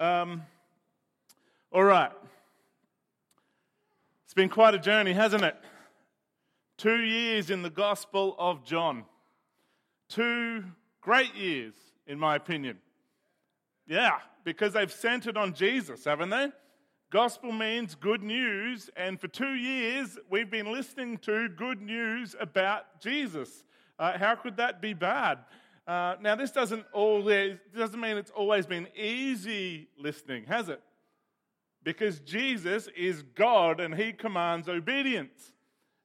Um, all right. It's been quite a journey, hasn't it? Two years in the Gospel of John. Two great years, in my opinion. Yeah, because they've centered on Jesus, haven't they? Gospel means good news, and for two years we've been listening to good news about Jesus. Uh, how could that be bad? Uh, now, this doesn't always doesn't mean it's always been easy listening, has it? Because Jesus is God and He commands obedience.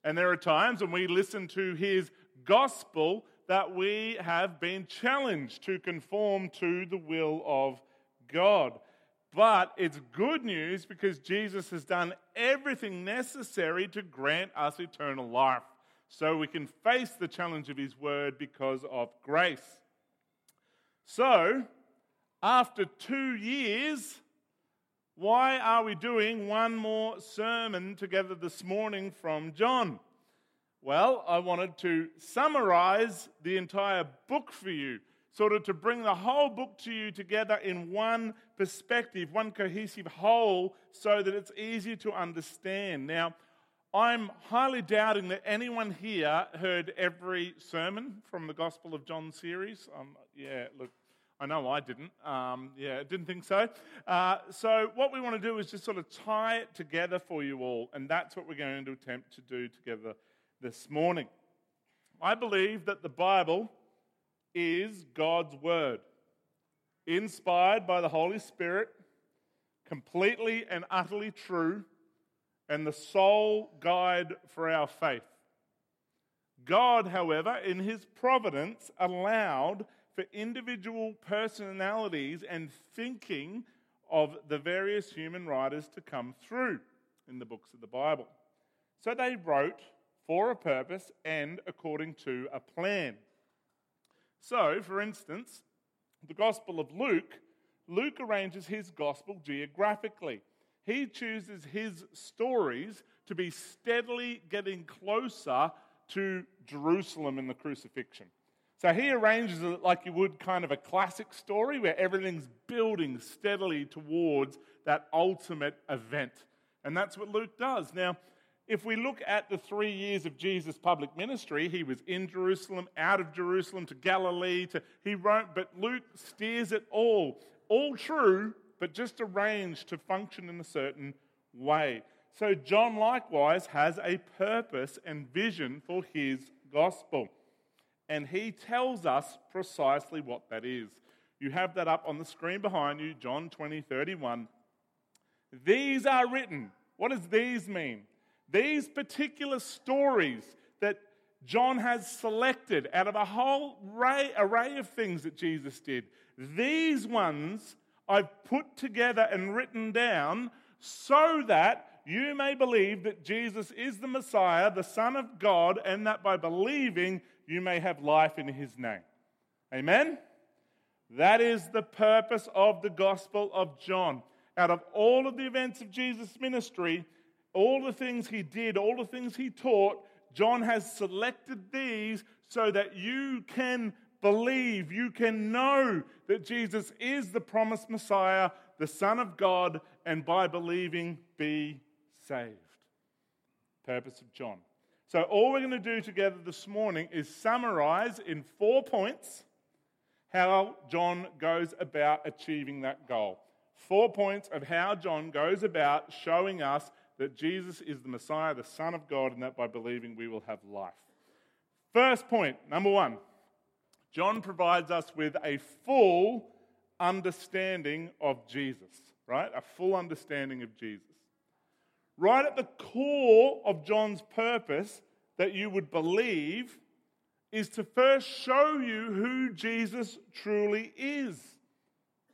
And there are times when we listen to His gospel that we have been challenged to conform to the will of God. But it's good news because Jesus has done everything necessary to grant us eternal life. So we can face the challenge of his word because of grace. So, after two years, why are we doing one more sermon together this morning from John? Well, I wanted to summarize the entire book for you sort of to bring the whole book to you together in one perspective, one cohesive whole, so that it's easier to understand. Now, I'm highly doubting that anyone here heard every sermon from the Gospel of John series. Um, yeah, look, I know I didn't. Um, yeah, didn't think so. Uh, so, what we want to do is just sort of tie it together for you all, and that's what we're going to attempt to do together this morning. I believe that the Bible is God's Word, inspired by the Holy Spirit, completely and utterly true, and the sole guide for our faith. God, however, in His providence, allowed for individual personalities and thinking of the various human writers to come through in the books of the Bible. So they wrote for a purpose and according to a plan. So, for instance, the Gospel of Luke, Luke arranges his gospel geographically. He chooses his stories to be steadily getting closer to Jerusalem in the crucifixion. So he arranges it like you would kind of a classic story where everything's building steadily towards that ultimate event. And that's what Luke does. Now, if we look at the three years of Jesus' public ministry, he was in Jerusalem, out of Jerusalem, to Galilee, to he wrote, but Luke steers it all. All true, but just arranged to function in a certain way. So John likewise has a purpose and vision for his gospel. And he tells us precisely what that is. You have that up on the screen behind you, John 20, 31. These are written. What does these mean? These particular stories that John has selected out of a whole array, array of things that Jesus did, these ones I've put together and written down so that you may believe that Jesus is the Messiah, the Son of God, and that by believing you may have life in his name. Amen? That is the purpose of the Gospel of John. Out of all of the events of Jesus' ministry, all the things he did, all the things he taught, John has selected these so that you can believe, you can know that Jesus is the promised Messiah, the Son of God, and by believing, be saved. Purpose of John. So, all we're going to do together this morning is summarize in four points how John goes about achieving that goal. Four points of how John goes about showing us that Jesus is the Messiah, the Son of God, and that by believing we will have life. First point, number one, John provides us with a full understanding of Jesus, right? A full understanding of Jesus. Right at the core of John's purpose that you would believe is to first show you who Jesus truly is.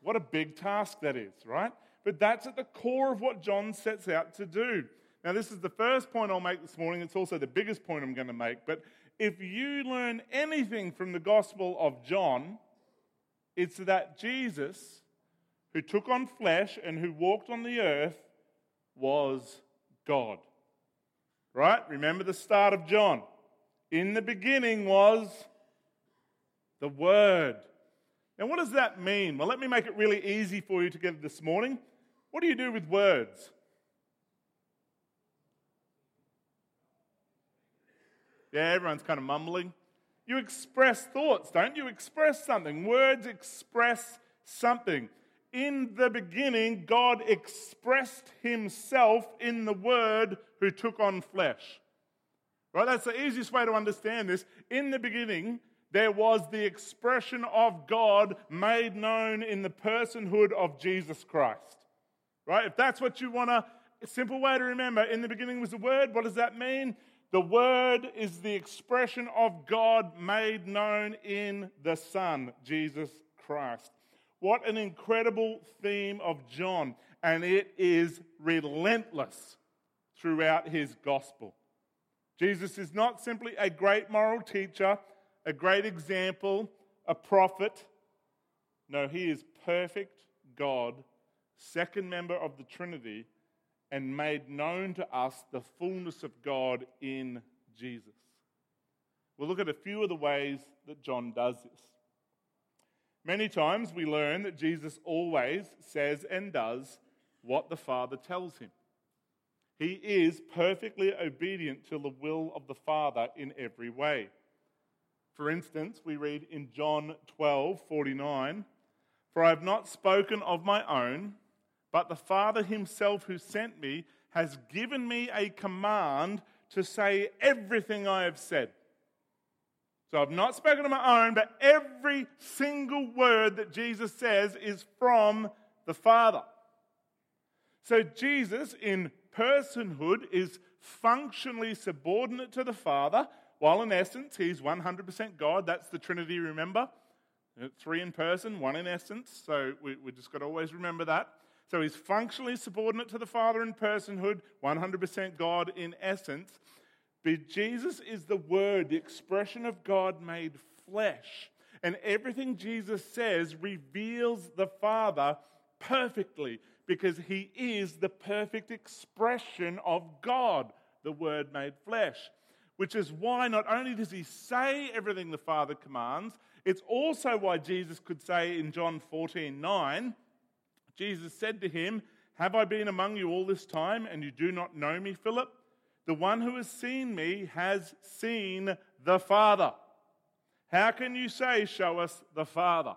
What a big task that is, right? But that's at the core of what John sets out to do. Now, this is the first point I'll make this morning. It's also the biggest point I'm going to make. But if you learn anything from the Gospel of John, it's that Jesus, who took on flesh and who walked on the earth, was God. Right? Remember the start of John. In the beginning was the Word. Now, what does that mean? Well, let me make it really easy for you together this morning. What do you do with words? Yeah, everyone's kind of mumbling. You express thoughts, don't you? Express something. Words express something. In the beginning, God expressed himself in the Word who took on flesh. Right? That's the easiest way to understand this. In the beginning, there was the expression of God made known in the personhood of Jesus Christ. Right? If that's what you want to, a simple way to remember, in the beginning was the Word. What does that mean? The Word is the expression of God made known in the Son, Jesus Christ. What an incredible theme of John, and it is relentless throughout his gospel. Jesus is not simply a great moral teacher, a great example, a prophet. No, he is perfect God, second member of the Trinity, and made known to us the fullness of God in Jesus. We'll look at a few of the ways that John does this. Many times we learn that Jesus always says and does what the Father tells him. He is perfectly obedient to the will of the Father in every way. For instance, we read in John 12 49, For I have not spoken of my own, but the Father himself who sent me has given me a command to say everything I have said. So I've not spoken of my own, but every single word that Jesus says is from the Father. So Jesus, in personhood, is functionally subordinate to the Father, while in essence he's 100% God. That's the Trinity, remember? Three in person, one in essence. So we, we just got to always remember that. So he's functionally subordinate to the Father in personhood, 100% God in essence. But Jesus is the Word, the expression of God made flesh. And everything Jesus says reveals the Father perfectly because he is the perfect expression of God, the Word made flesh. Which is why not only does he say everything the Father commands, it's also why Jesus could say in John 14 9, Jesus said to him, Have I been among you all this time, and you do not know me, Philip? The one who has seen me has seen the Father. How can you say, Show us the Father?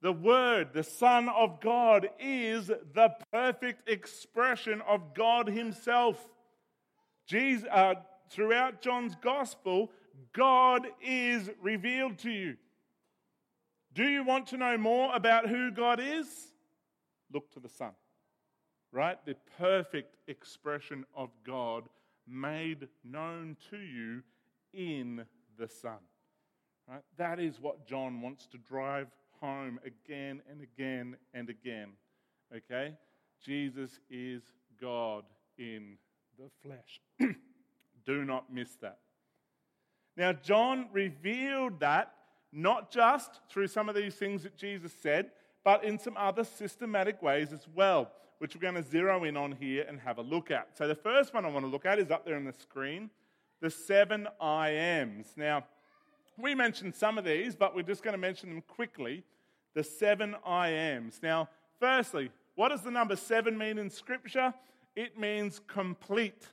The Word, the Son of God, is the perfect expression of God Himself. Jesus, uh, throughout John's Gospel, God is revealed to you. Do you want to know more about who God is? Look to the Son right? The perfect expression of God made known to you in the Son. Right? That is what John wants to drive home again and again and again. Okay? Jesus is God in the flesh. Do not miss that. Now, John revealed that not just through some of these things that Jesus said, but in some other systematic ways as well which we're going to zero in on here and have a look at. So, the first one I want to look at is up there on the screen the seven I ams. Now, we mentioned some of these, but we're just going to mention them quickly. The seven I ams. Now, firstly, what does the number seven mean in Scripture? It means complete,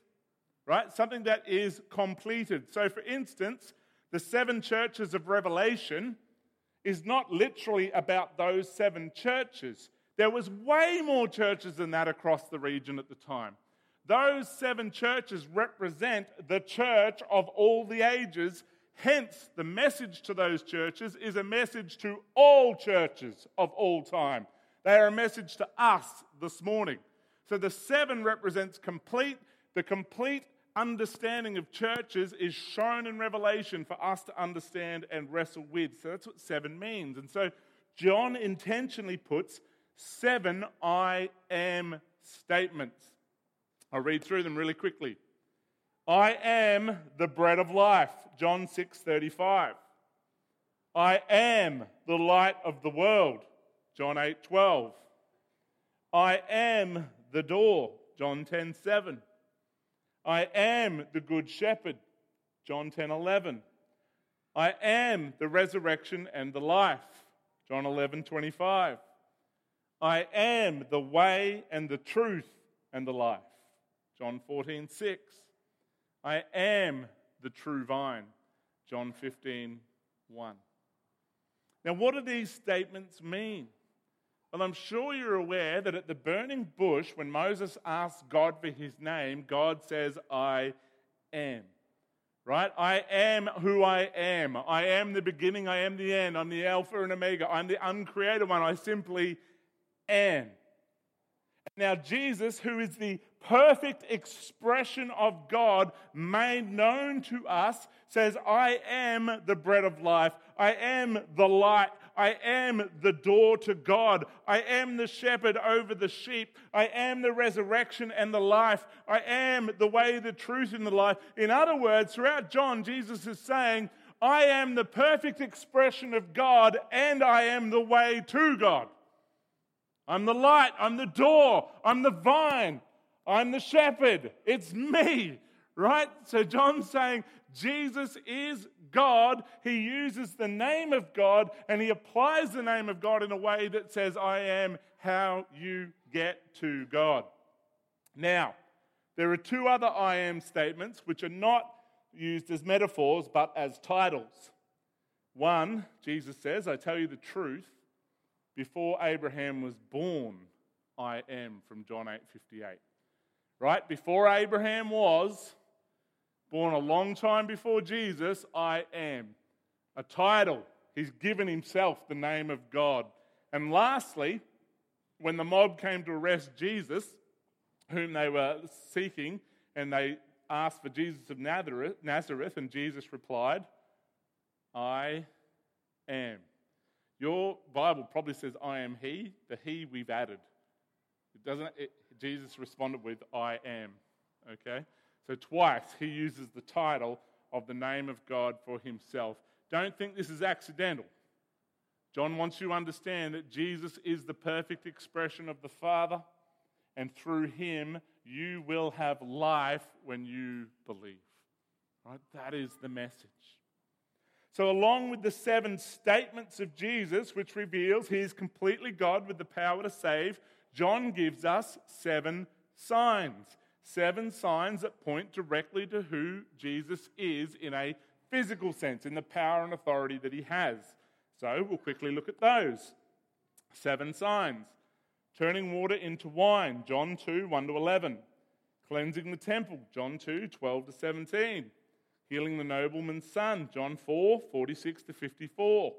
right? Something that is completed. So, for instance, the seven churches of Revelation is not literally about those seven churches. There was way more churches than that across the region at the time. Those seven churches represent the church of all the ages. Hence, the message to those churches is a message to all churches of all time. They are a message to us this morning. So the seven represents complete, the complete understanding of churches is shown in Revelation for us to understand and wrestle with. So that's what seven means. And so John intentionally puts seven I am statements. I'll read through them really quickly. I am the bread of life, John 6 35. I am the light of the world, John 8 12. I am the door, John 10 7. I am the good shepherd, John 10 11. I am the resurrection and the life, John 11, 25. I am the way and the truth and the life. John 14, 6. I am the true vine. John 15, 1. Now, what do these statements mean? Well, I'm sure you're aware that at the burning bush, when Moses asks God for his name, God says, I am. Right? I am who I am. I am the beginning, I am the end. I'm the Alpha and Omega. I'm the uncreated one. I simply am. Now, Jesus, who is the perfect expression of God made known to us, says, I am the bread of life. I am the light. I am the door to God. I am the shepherd over the sheep. I am the resurrection and the life. I am the way, the truth, and the life. In other words, throughout John, Jesus is saying, I am the perfect expression of God and I am the way to God. I'm the light. I'm the door. I'm the vine. I'm the shepherd. It's me, right? So John's saying Jesus is God. He uses the name of God and he applies the name of God in a way that says, I am how you get to God. Now, there are two other I am statements which are not used as metaphors but as titles. One, Jesus says, I tell you the truth, before Abraham was born, I am, from John 8 58. Right? Before Abraham was born a long time before Jesus, I am. A title. He's given himself the name of God. And lastly, when the mob came to arrest Jesus, whom they were seeking, and they asked for Jesus of Nazareth, and Jesus replied, I am. Your Bible probably says, I am He. The He we've added. It doesn't, it, Jesus responded with, I am. Okay? So twice he uses the title of the name of God for himself. Don't think this is accidental. John wants you to understand that Jesus is the perfect expression of the Father, and through him you will have life when you believe. Right? That is the message. So, along with the seven statements of Jesus, which reveals he is completely God with the power to save, John gives us seven signs. Seven signs that point directly to who Jesus is in a physical sense, in the power and authority that he has. So, we'll quickly look at those. Seven signs. Turning water into wine, John 2 1 to 11. Cleansing the temple, John 2 12 to 17 healing the nobleman's son, John 4 46 to 54,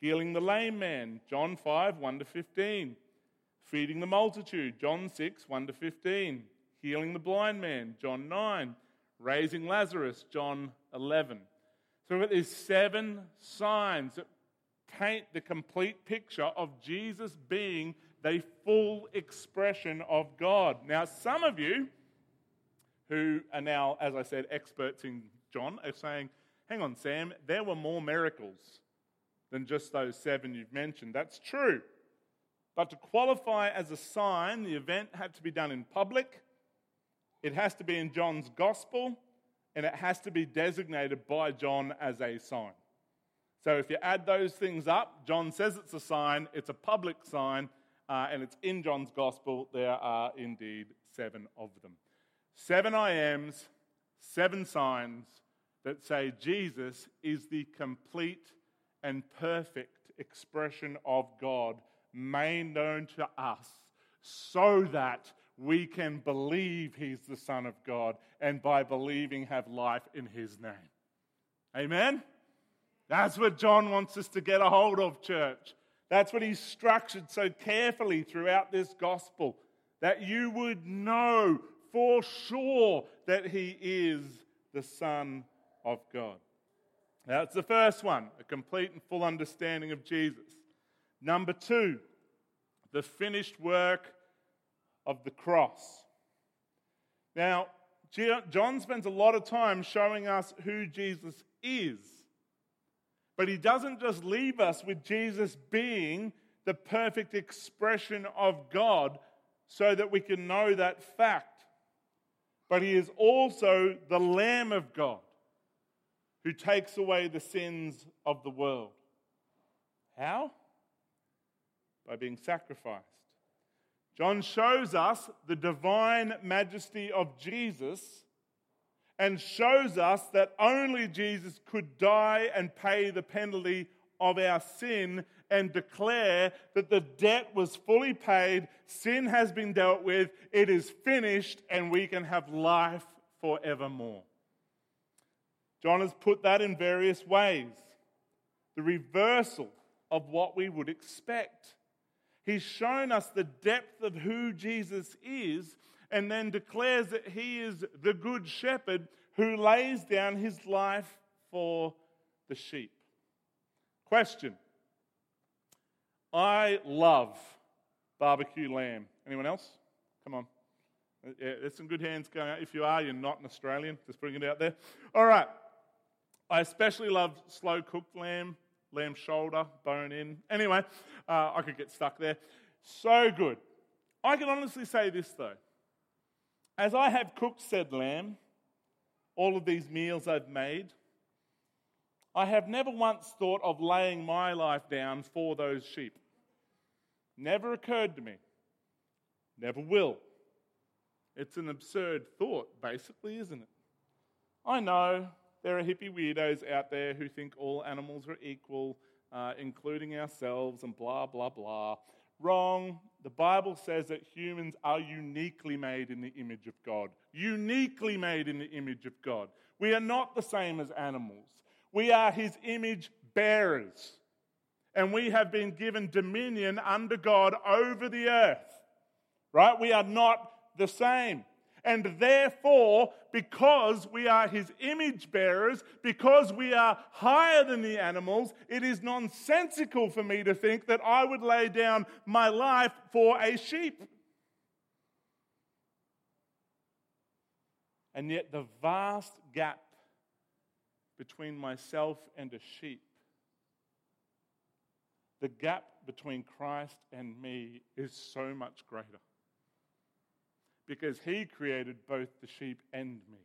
healing the lame man, John 5 1 to 15, feeding the multitude, John 6 1 to 15, healing the blind man, John 9, raising Lazarus, John 11. So we've got these seven signs that paint the complete picture of Jesus being the full expression of God. Now, some of you who are now, as I said, experts in John are saying, hang on, Sam, there were more miracles than just those seven you've mentioned. That's true. But to qualify as a sign, the event had to be done in public, it has to be in John's gospel, and it has to be designated by John as a sign. So if you add those things up, John says it's a sign, it's a public sign, uh, and it's in John's gospel. There are indeed seven of them. Seven I ams, seven signs, that say Jesus is the complete and perfect expression of God made known to us so that we can believe he's the Son of God and by believing have life in his name. Amen? That's what John wants us to get a hold of, church. That's what he's structured so carefully throughout this gospel that you would know for sure that he is the Son of God. That's the first one, a complete and full understanding of Jesus. Number two, the finished work of the cross. Now, John spends a lot of time showing us who Jesus is. But he doesn't just leave us with Jesus being the perfect expression of God so that we can know that fact. But he is also the Lamb of God who takes away the sins of the world. How? by being sacrificed. John shows us the divine majesty of Jesus and shows us that only Jesus could die and pay the penalty of our sin and declare that the debt was fully paid, sin has been dealt with, it is finished, and we can have life forevermore. John has put that in various ways. The reversal of what we would expect. He's shown us the depth of who Jesus is and then declares that he is the good shepherd who lays down his life for the sheep. Question I love barbecue lamb. Anyone else? Come on. Yeah, there's some good hands going out. If you are, you're not an Australian. Just bring it out there. All right. I especially love slow cooked lamb lamb shoulder, bone in. Anyway, uh, I could get stuck there. So good. I can honestly say this though. As I have cooked said lamb, all of these meals I've made, I have never once thought of laying my life down for those sheep. Never occurred to me. Never will. It's an absurd thought, basically, isn't it? I know there are hippie weirdos out there who think all animals are equal, uh, including ourselves, and blah, blah, blah. Wrong. The Bible says that humans are uniquely made in the image of God. Uniquely made in the image of God. We are not the same as animals. We are his image bearers. And we have been given dominion under God over the earth. Right? We are not the same. And therefore, because we are his image bearers, because we are higher than the animals, it is nonsensical for me to think that I would lay down my life for a sheep. And yet, the vast gap between myself and a sheep, the gap between Christ and me is so much greater because he created both the sheep and me.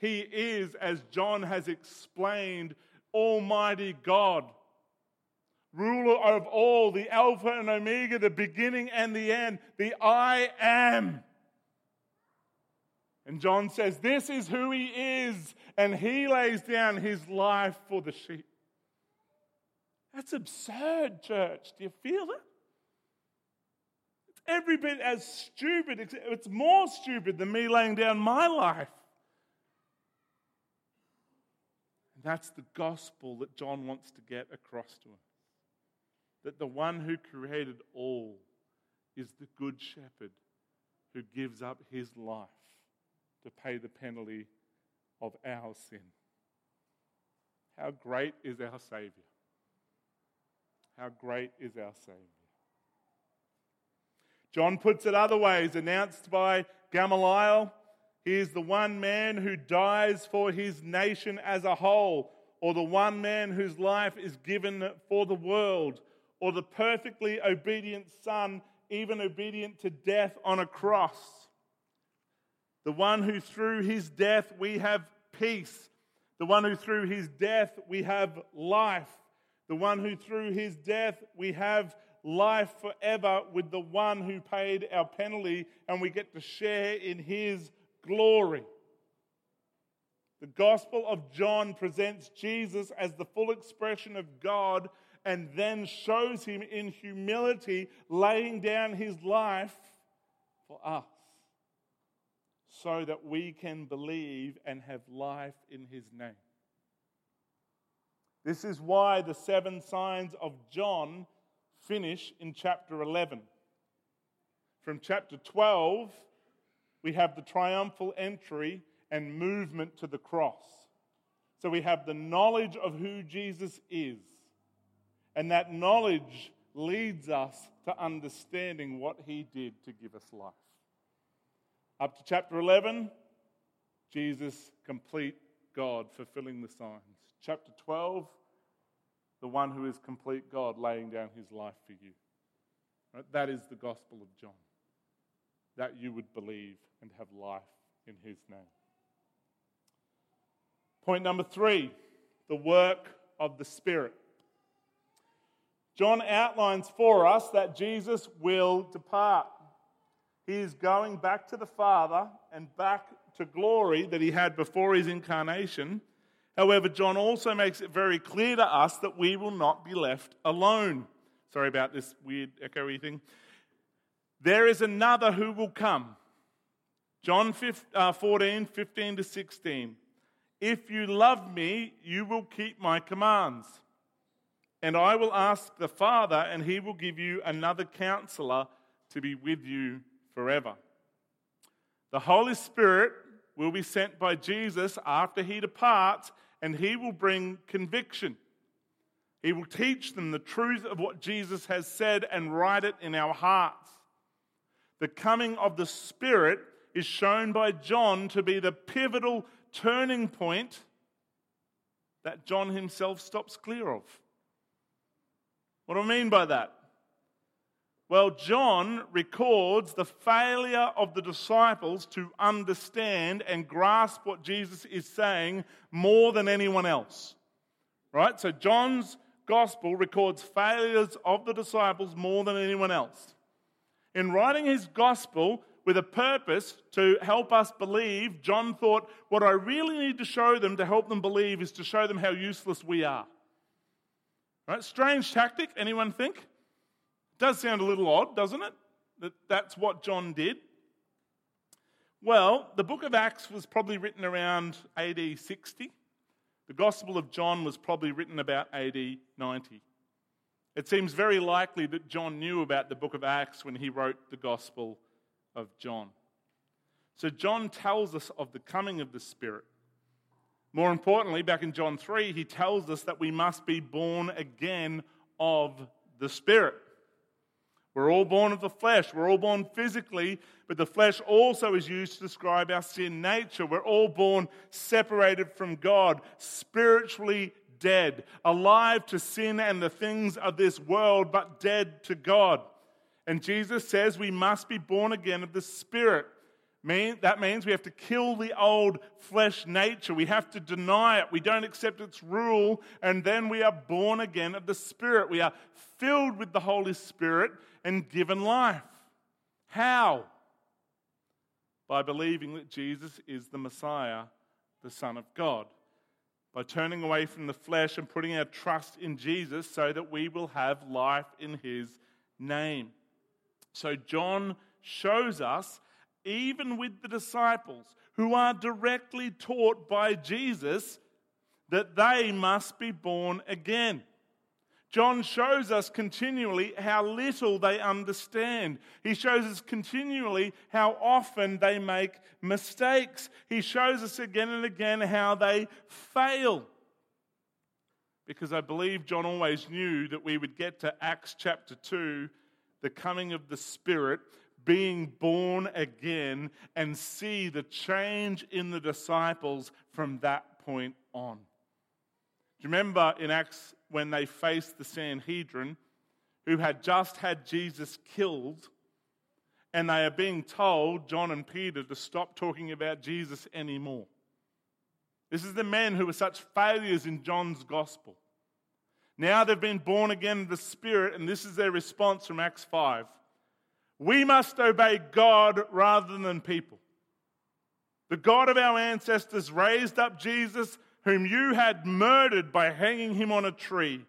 He is, as John has explained, Almighty God, ruler of all, the Alpha and Omega, the beginning and the end, the I am. And John says, This is who he is, and he lays down his life for the sheep. That's absurd, church. Do you feel it? Every bit as stupid. It's more stupid than me laying down my life. And that's the gospel that John wants to get across to us. That the one who created all is the good shepherd who gives up his life to pay the penalty of our sin. How great is our Savior! How great is our Savior! John puts it other ways, announced by Gamaliel. He is the one man who dies for his nation as a whole, or the one man whose life is given for the world, or the perfectly obedient Son, even obedient to death on a cross. The one who through his death we have peace. The one who through his death we have life. The one who through his death we have life forever with the one who paid our penalty, and we get to share in his glory. The Gospel of John presents Jesus as the full expression of God and then shows him in humility laying down his life for us so that we can believe and have life in his name. This is why the seven signs of John finish in chapter 11. From chapter 12, we have the triumphal entry and movement to the cross. So we have the knowledge of who Jesus is, and that knowledge leads us to understanding what he did to give us life. Up to chapter 11, Jesus, complete God, fulfilling the signs. Chapter 12, the one who is complete God laying down his life for you. Right? That is the gospel of John. That you would believe and have life in his name. Point number three the work of the Spirit. John outlines for us that Jesus will depart. He is going back to the Father and back to glory that he had before his incarnation. However, John also makes it very clear to us that we will not be left alone. Sorry about this weird echoey thing. There is another who will come. John uh, 14, 15 to 16. If you love me, you will keep my commands. And I will ask the Father, and he will give you another counselor to be with you forever. The Holy Spirit will be sent by Jesus after he departs, and he will bring conviction. He will teach them the truth of what Jesus has said and write it in our hearts. The coming of the Spirit is shown by John to be the pivotal turning point that John himself stops clear of. What do I mean by that? Well, John records the failure of the disciples to understand and grasp what Jesus is saying more than anyone else. Right? So, John's gospel records failures of the disciples more than anyone else. In writing his gospel with a purpose to help us believe, John thought, what I really need to show them to help them believe is to show them how useless we are. Right? Strange tactic, anyone think? Does sound a little odd, doesn't it? That that's what John did. Well, the book of Acts was probably written around AD 60. The Gospel of John was probably written about AD 90. It seems very likely that John knew about the book of Acts when he wrote the Gospel of John. So, John tells us of the coming of the Spirit. More importantly, back in John 3, he tells us that we must be born again of the Spirit. We're all born of the flesh. We're all born physically, but the flesh also is used to describe our sin nature. We're all born separated from God, spiritually dead, alive to sin and the things of this world, but dead to God. And Jesus says we must be born again of the Spirit. That means we have to kill the old flesh nature. We have to deny it. We don't accept its rule. And then we are born again of the Spirit. We are filled with the Holy Spirit and given life. How? By believing that Jesus is the Messiah, the Son of God. By turning away from the flesh and putting our trust in Jesus so that we will have life in His name. So, John shows us, even with the disciples who are directly taught by Jesus, that they must be born again. John shows us continually how little they understand. He shows us continually how often they make mistakes. He shows us again and again how they fail. Because I believe John always knew that we would get to Acts chapter 2, the coming of the Spirit, being born again, and see the change in the disciples from that point on. Do you remember in Acts when they faced the Sanhedrin, who had just had Jesus killed, and they are being told, John and Peter, to stop talking about Jesus anymore. This is the men who were such failures in John's gospel. Now they've been born again in the Spirit, and this is their response from Acts 5. We must obey God rather than people. The God of our ancestors raised up Jesus whom you had murdered by hanging him on a tree.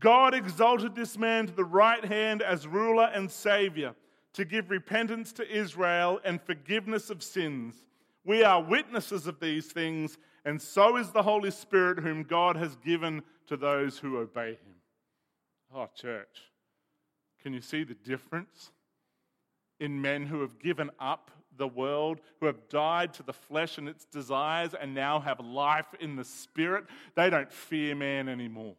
God exalted this man to the right hand as ruler and savior to give repentance to Israel and forgiveness of sins. We are witnesses of these things, and so is the Holy Spirit, whom God has given to those who obey him. Oh, church, can you see the difference in men who have given up the world, who have died to the flesh and its desires and now have life in the Spirit, they don't fear man anymore.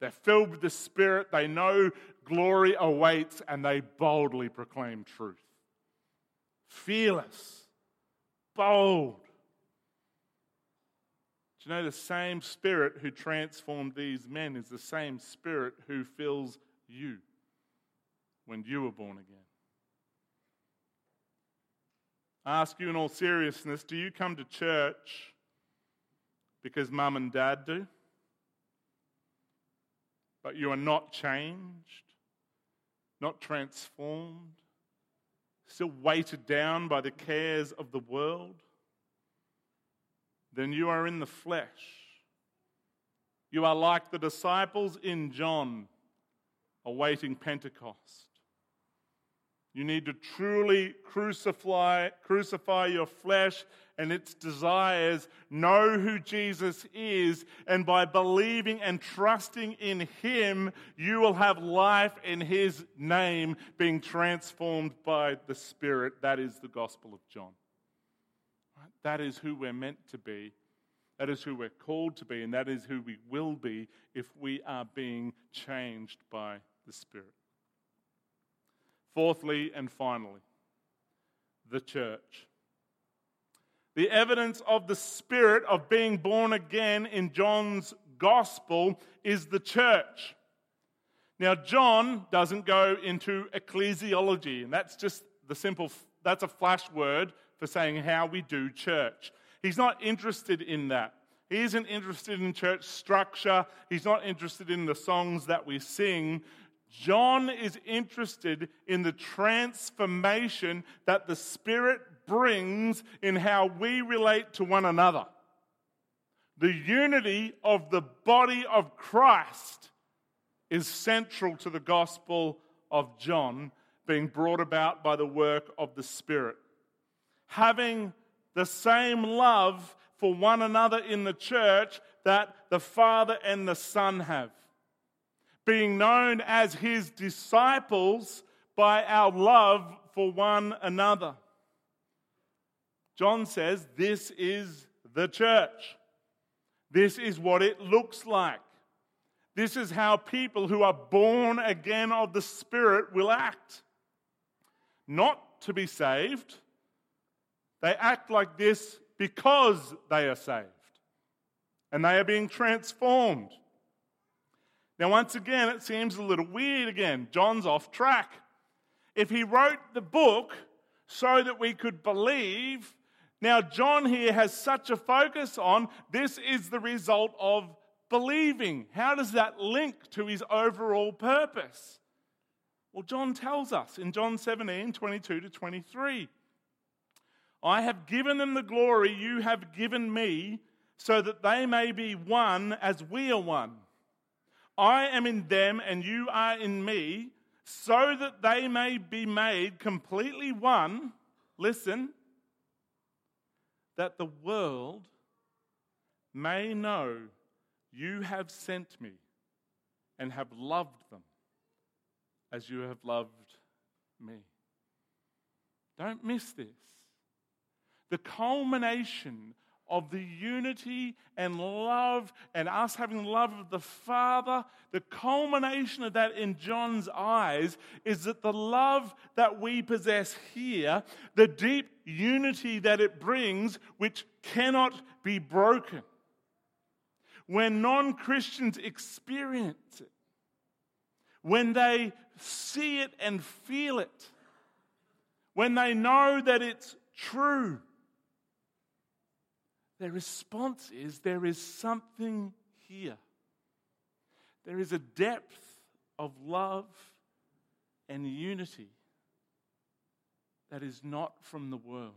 They're filled with the Spirit, they know glory awaits, and they boldly proclaim truth. Fearless, bold. Do you know the same Spirit who transformed these men is the same Spirit who fills you when you were born again? I ask you in all seriousness do you come to church because mum and dad do? but you are not changed, not transformed, still weighted down by the cares of the world, then you are in the flesh. You are like the disciples in John awaiting Pentecost. You need to truly crucify, crucify your flesh and its desires, know who Jesus is, and by believing and trusting in Him, you will have life in His name, being transformed by the Spirit. That is the Gospel of John. That is who we're meant to be. That is who we're called to be, and that is who we will be if we are being changed by the Spirit. Fourthly and finally, the church. The evidence of the Spirit of being born again in John's gospel is the church. Now, John doesn't go into ecclesiology, and that's just the simple, that's a flash word for saying how we do church. He's not interested in that. He isn't interested in church structure. He's not interested in the songs that we sing. John is interested in the transformation that the Spirit brings in how we relate to one another. The unity of the body of Christ is central to the Gospel of John being brought about by the work of the Spirit. Having the same love for one another in the church that the Father and the Son have being known as his disciples by our love for one another. John says this is the church. This is what it looks like. This is how people who are born again of the Spirit will act. Not to be saved, they act like this because they are saved and they are being transformed. Now, once again, it seems a little weird again. John's off track. If he wrote the book so that we could believe, now John here has such a focus on this is the result of believing. How does that link to his overall purpose? Well, John tells us in John 17 22 to 23 I have given them the glory you have given me, so that they may be one as we are one. I am in them and you are in me, so that they may be made completely one. Listen, that the world may know you have sent me and have loved them as you have loved me. Don't miss this. The culmination of the unity and love and us having love of the Father, the culmination of that in John's eyes is that the love that we possess here, the deep unity that it brings, which cannot be broken. When non Christians experience it, when they see it and feel it, when they know that it's true, their response is there is something here. There is a depth of love and unity that is not from the world.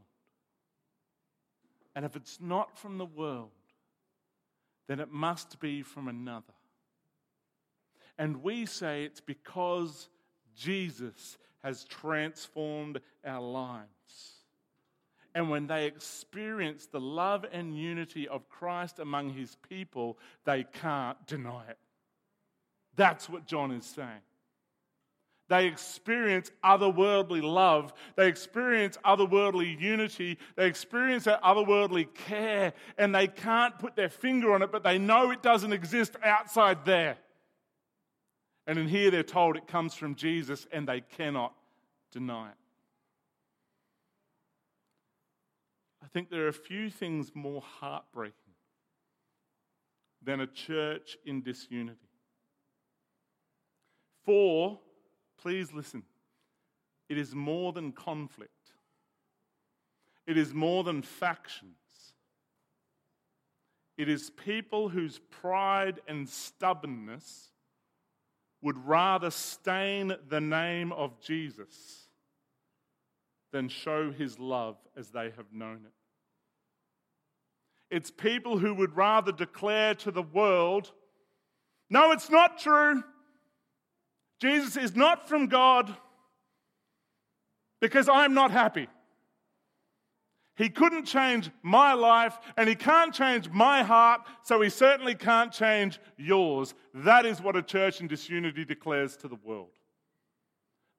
And if it's not from the world, then it must be from another. And we say it's because Jesus has transformed our lives. And when they experience the love and unity of Christ among his people, they can't deny it. That's what John is saying. They experience otherworldly love. They experience otherworldly unity. They experience that otherworldly care, and they can't put their finger on it, but they know it doesn't exist outside there. And in here, they're told it comes from Jesus, and they cannot deny it. Think there are few things more heartbreaking than a church in disunity. For, please listen, it is more than conflict, it is more than factions. It is people whose pride and stubbornness would rather stain the name of Jesus than show his love as they have known it. It's people who would rather declare to the world, no, it's not true. Jesus is not from God because I'm not happy. He couldn't change my life and he can't change my heart, so he certainly can't change yours. That is what a church in disunity declares to the world.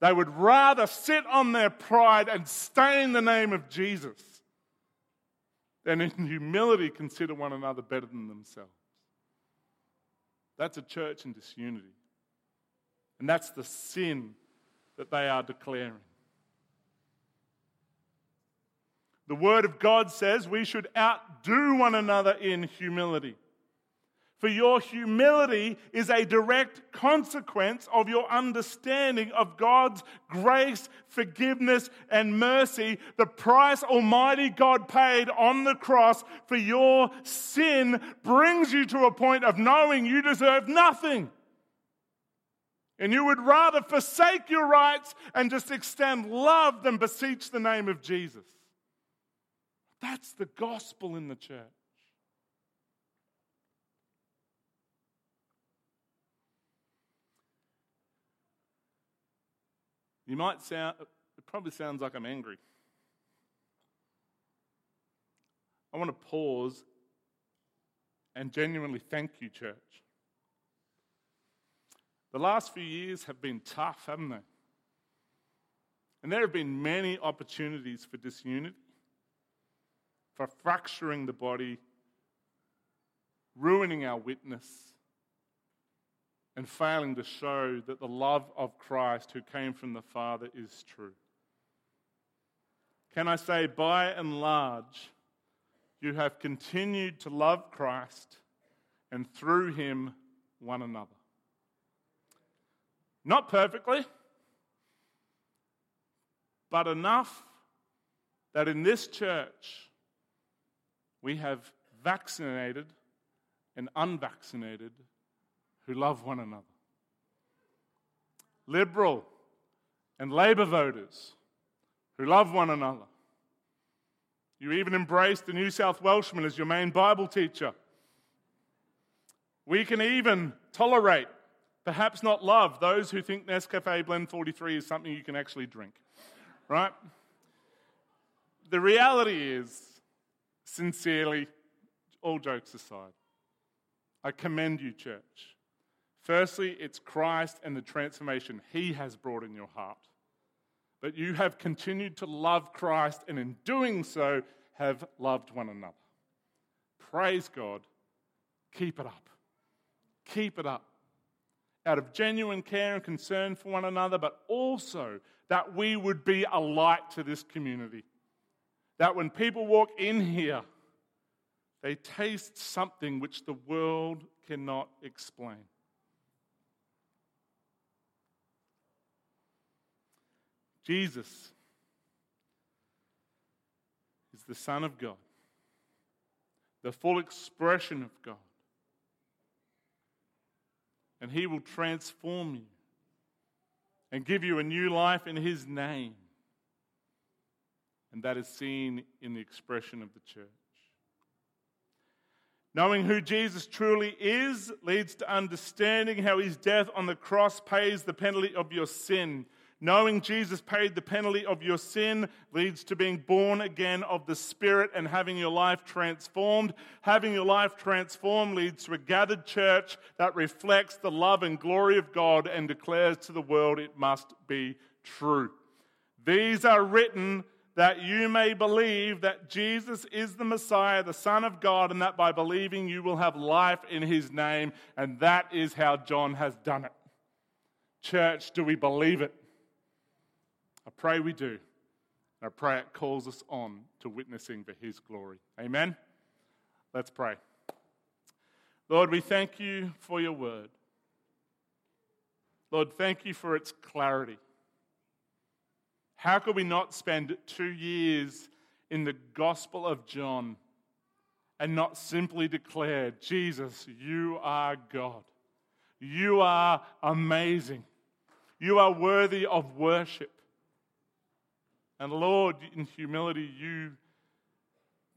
They would rather sit on their pride and stain the name of Jesus than in humility consider one another better than themselves. That's a church in disunity. And that's the sin that they are declaring. The Word of God says we should outdo one another in humility. For your humility is a direct consequence of your understanding of God's grace, forgiveness, and mercy, the price Almighty God paid on the cross for your sin brings you to a point of knowing you deserve nothing. And you would rather forsake your rights and just extend love than beseech the name of Jesus. That's the gospel in the church. You might sound, it probably sounds like I'm angry. I want to pause and genuinely thank you, church. The last few years have been tough, haven't they? And there have been many opportunities for disunity for fracturing the body, ruining our witness, and failing to show that the love of Christ who came from the Father is true. Can I say, by and large, you have continued to love Christ and through him one another? Not perfectly, but enough that in this church, we have vaccinated and unvaccinated who love one another. Liberal and Labour voters who love one another. You even embraced the New South Welshman as your main Bible teacher. We can even tolerate, perhaps not love, those who think Nescafe Blend 43 is something you can actually drink. Right? The reality is, sincerely, all jokes aside, I commend you, church. Firstly, it's Christ and the transformation He has brought in your heart. But you have continued to love Christ, and in doing so, have loved one another. Praise God. Keep it up. Keep it up. Out of genuine care and concern for one another, but also that we would be a light to this community that when people walk in here, they taste something which the world cannot explain. Jesus is the Son of God, the full expression of God. And He will transform you and give you a new life in His name. And that is seen in the expression of the church. Knowing who Jesus truly is leads to understanding how his death on the cross pays the penalty of your sin. Knowing Jesus paid the penalty of your sin leads to being born again of the Spirit and having your life transformed. Having your life transformed leads to a gathered church that reflects the love and glory of God and declares to the world it must be true. These are written that you may believe that Jesus is the Messiah, the Son of God, and that by believing you will have life in his name. And that is how John has done it. Church, do we believe it? Pray we do. I pray it calls us on to witnessing for his glory. Amen? Let's pray. Lord, we thank you for your word. Lord, thank you for its clarity. How could we not spend two years in the Gospel of John and not simply declare, Jesus, you are God? You are amazing. You are worthy of worship. And Lord, in humility, you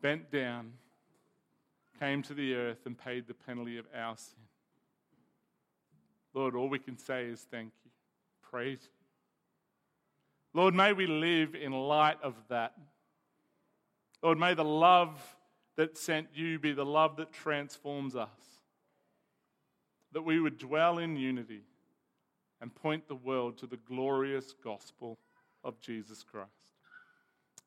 bent down, came to the earth, and paid the penalty of our sin. Lord, all we can say is thank you. Praise you. Lord, may we live in light of that. Lord, may the love that sent you be the love that transforms us. That we would dwell in unity and point the world to the glorious gospel of Jesus Christ.